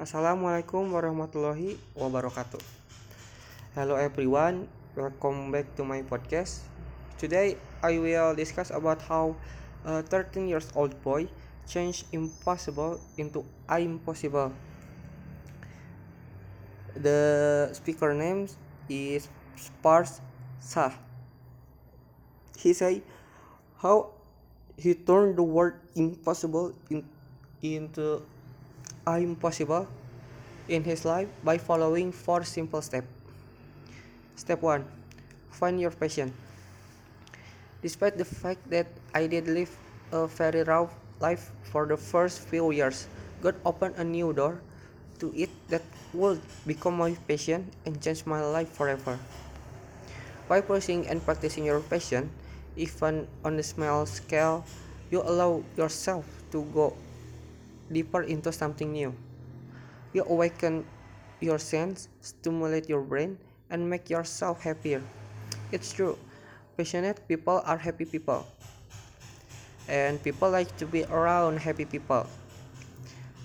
Assalamualaikum warahmatullahi wabarakatuh. Hello everyone, welcome back to my podcast. Today I will discuss about how a 13 years old boy changed impossible into I'm possible. The speaker name is Spars Shah. He say how he turned the word impossible in, into I'm possible in his life by following four simple steps. Step 1 Find your passion. Despite the fact that I did live a very rough life for the first few years, God opened a new door to it that would become my passion and change my life forever. By pursuing and practicing your passion, even on a small scale, you allow yourself to go deeper into something new. You awaken your sense, stimulate your brain, and make yourself happier. It's true, passionate people are happy people, and people like to be around happy people.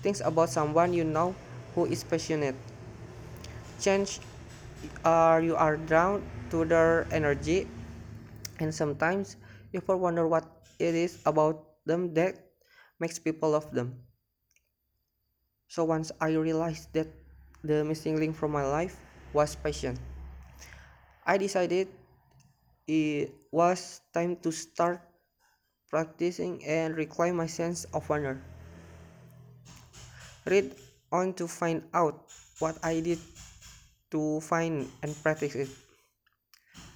Think about someone you know who is passionate. Change or you are drawn to their energy, and sometimes you wonder what it is about them that makes people love them. So once I realized that the missing link from my life was passion, I decided it was time to start practicing and reclaim my sense of wonder. Read on to find out what I did to find and practice it.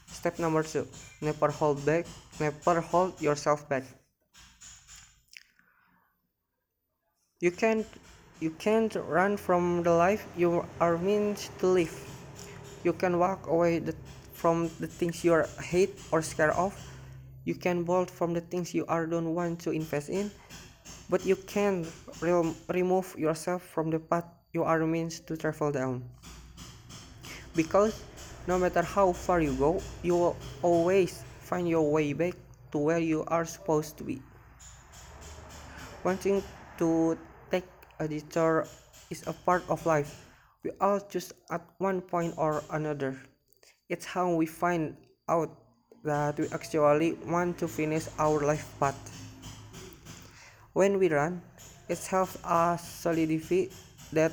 Step number two never hold back, never hold yourself back. You can't you can't run from the life you are meant to live. You can walk away the, from the things you are hate or scared of. You can bolt from the things you are don't want to invest in. But you can re- remove yourself from the path you are meant to travel down. Because no matter how far you go, you will always find your way back to where you are supposed to be. Wanting to detour is a part of life. We all choose at one point or another. It's how we find out that we actually want to finish our life path. When we run, it helps us solidify that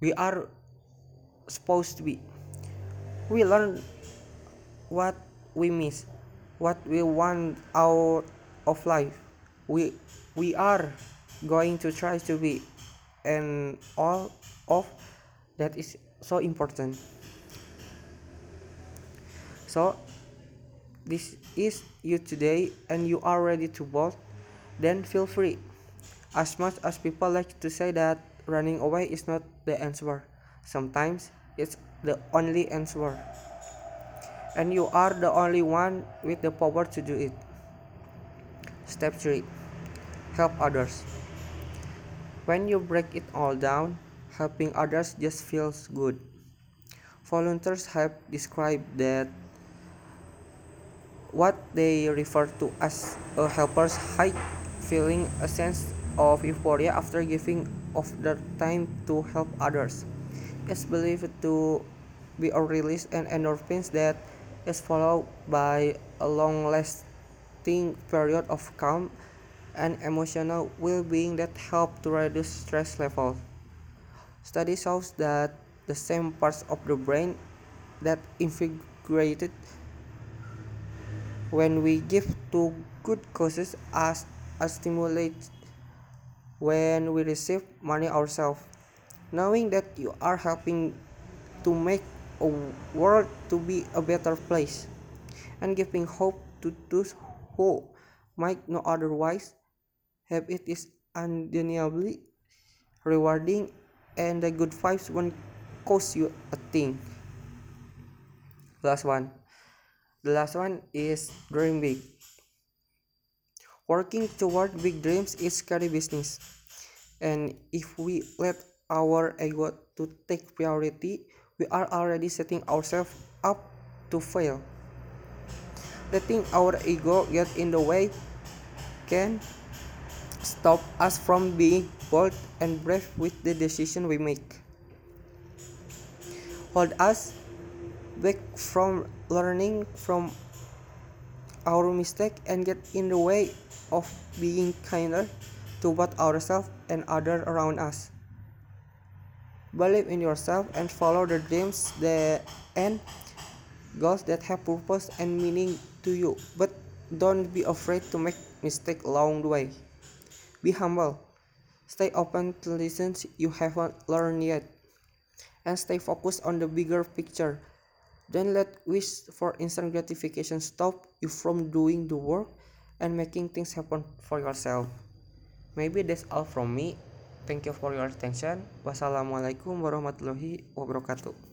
we are supposed to be. We learn what we miss, what we want out of life. We we are going to try to be, and all of that is so important. So this is you today, and you are ready to bolt. Then feel free. As much as people like to say that running away is not the answer, sometimes it's the only answer. And you are the only one with the power to do it. Step 3 Help others. When you break it all down, helping others just feels good. Volunteers have described that what they refer to as a helper's high, feeling a sense of euphoria after giving of their time to help others. It's believed to be a release and endorphins that is followed by a long-lasting period of calm and emotional well-being that help to reduce stress levels. Study shows that the same parts of the brain that invigorated when we give to good causes as a stimulate when we receive money ourselves. Knowing that you are helping to make a world to be a better place and giving hope to those who might not otherwise have it is undeniably rewarding and the good vibes won't cost you a thing. Last one. The last one is dream big. Working toward big dreams is scary business. And if we let our ego to take priority, we are already setting ourselves up to fail. Letting our ego get in the way can stop us from being bold and brave with the decision we make. Hold us back from learning from our mistake and get in the way of being kinder to both ourselves and others around us. Believe in yourself and follow the dreams that and goals that have purpose and meaning to you. But don't be afraid to make mistakes along the way. Be humble. Stay open to lessons you haven't learned yet. And stay focused on the bigger picture. Don't let wish for instant gratification stop you from doing the work and making things happen for yourself. Maybe that's all from me. Thank you for your attention. Wassalamualaikum warahmatullahi wabarakatuh.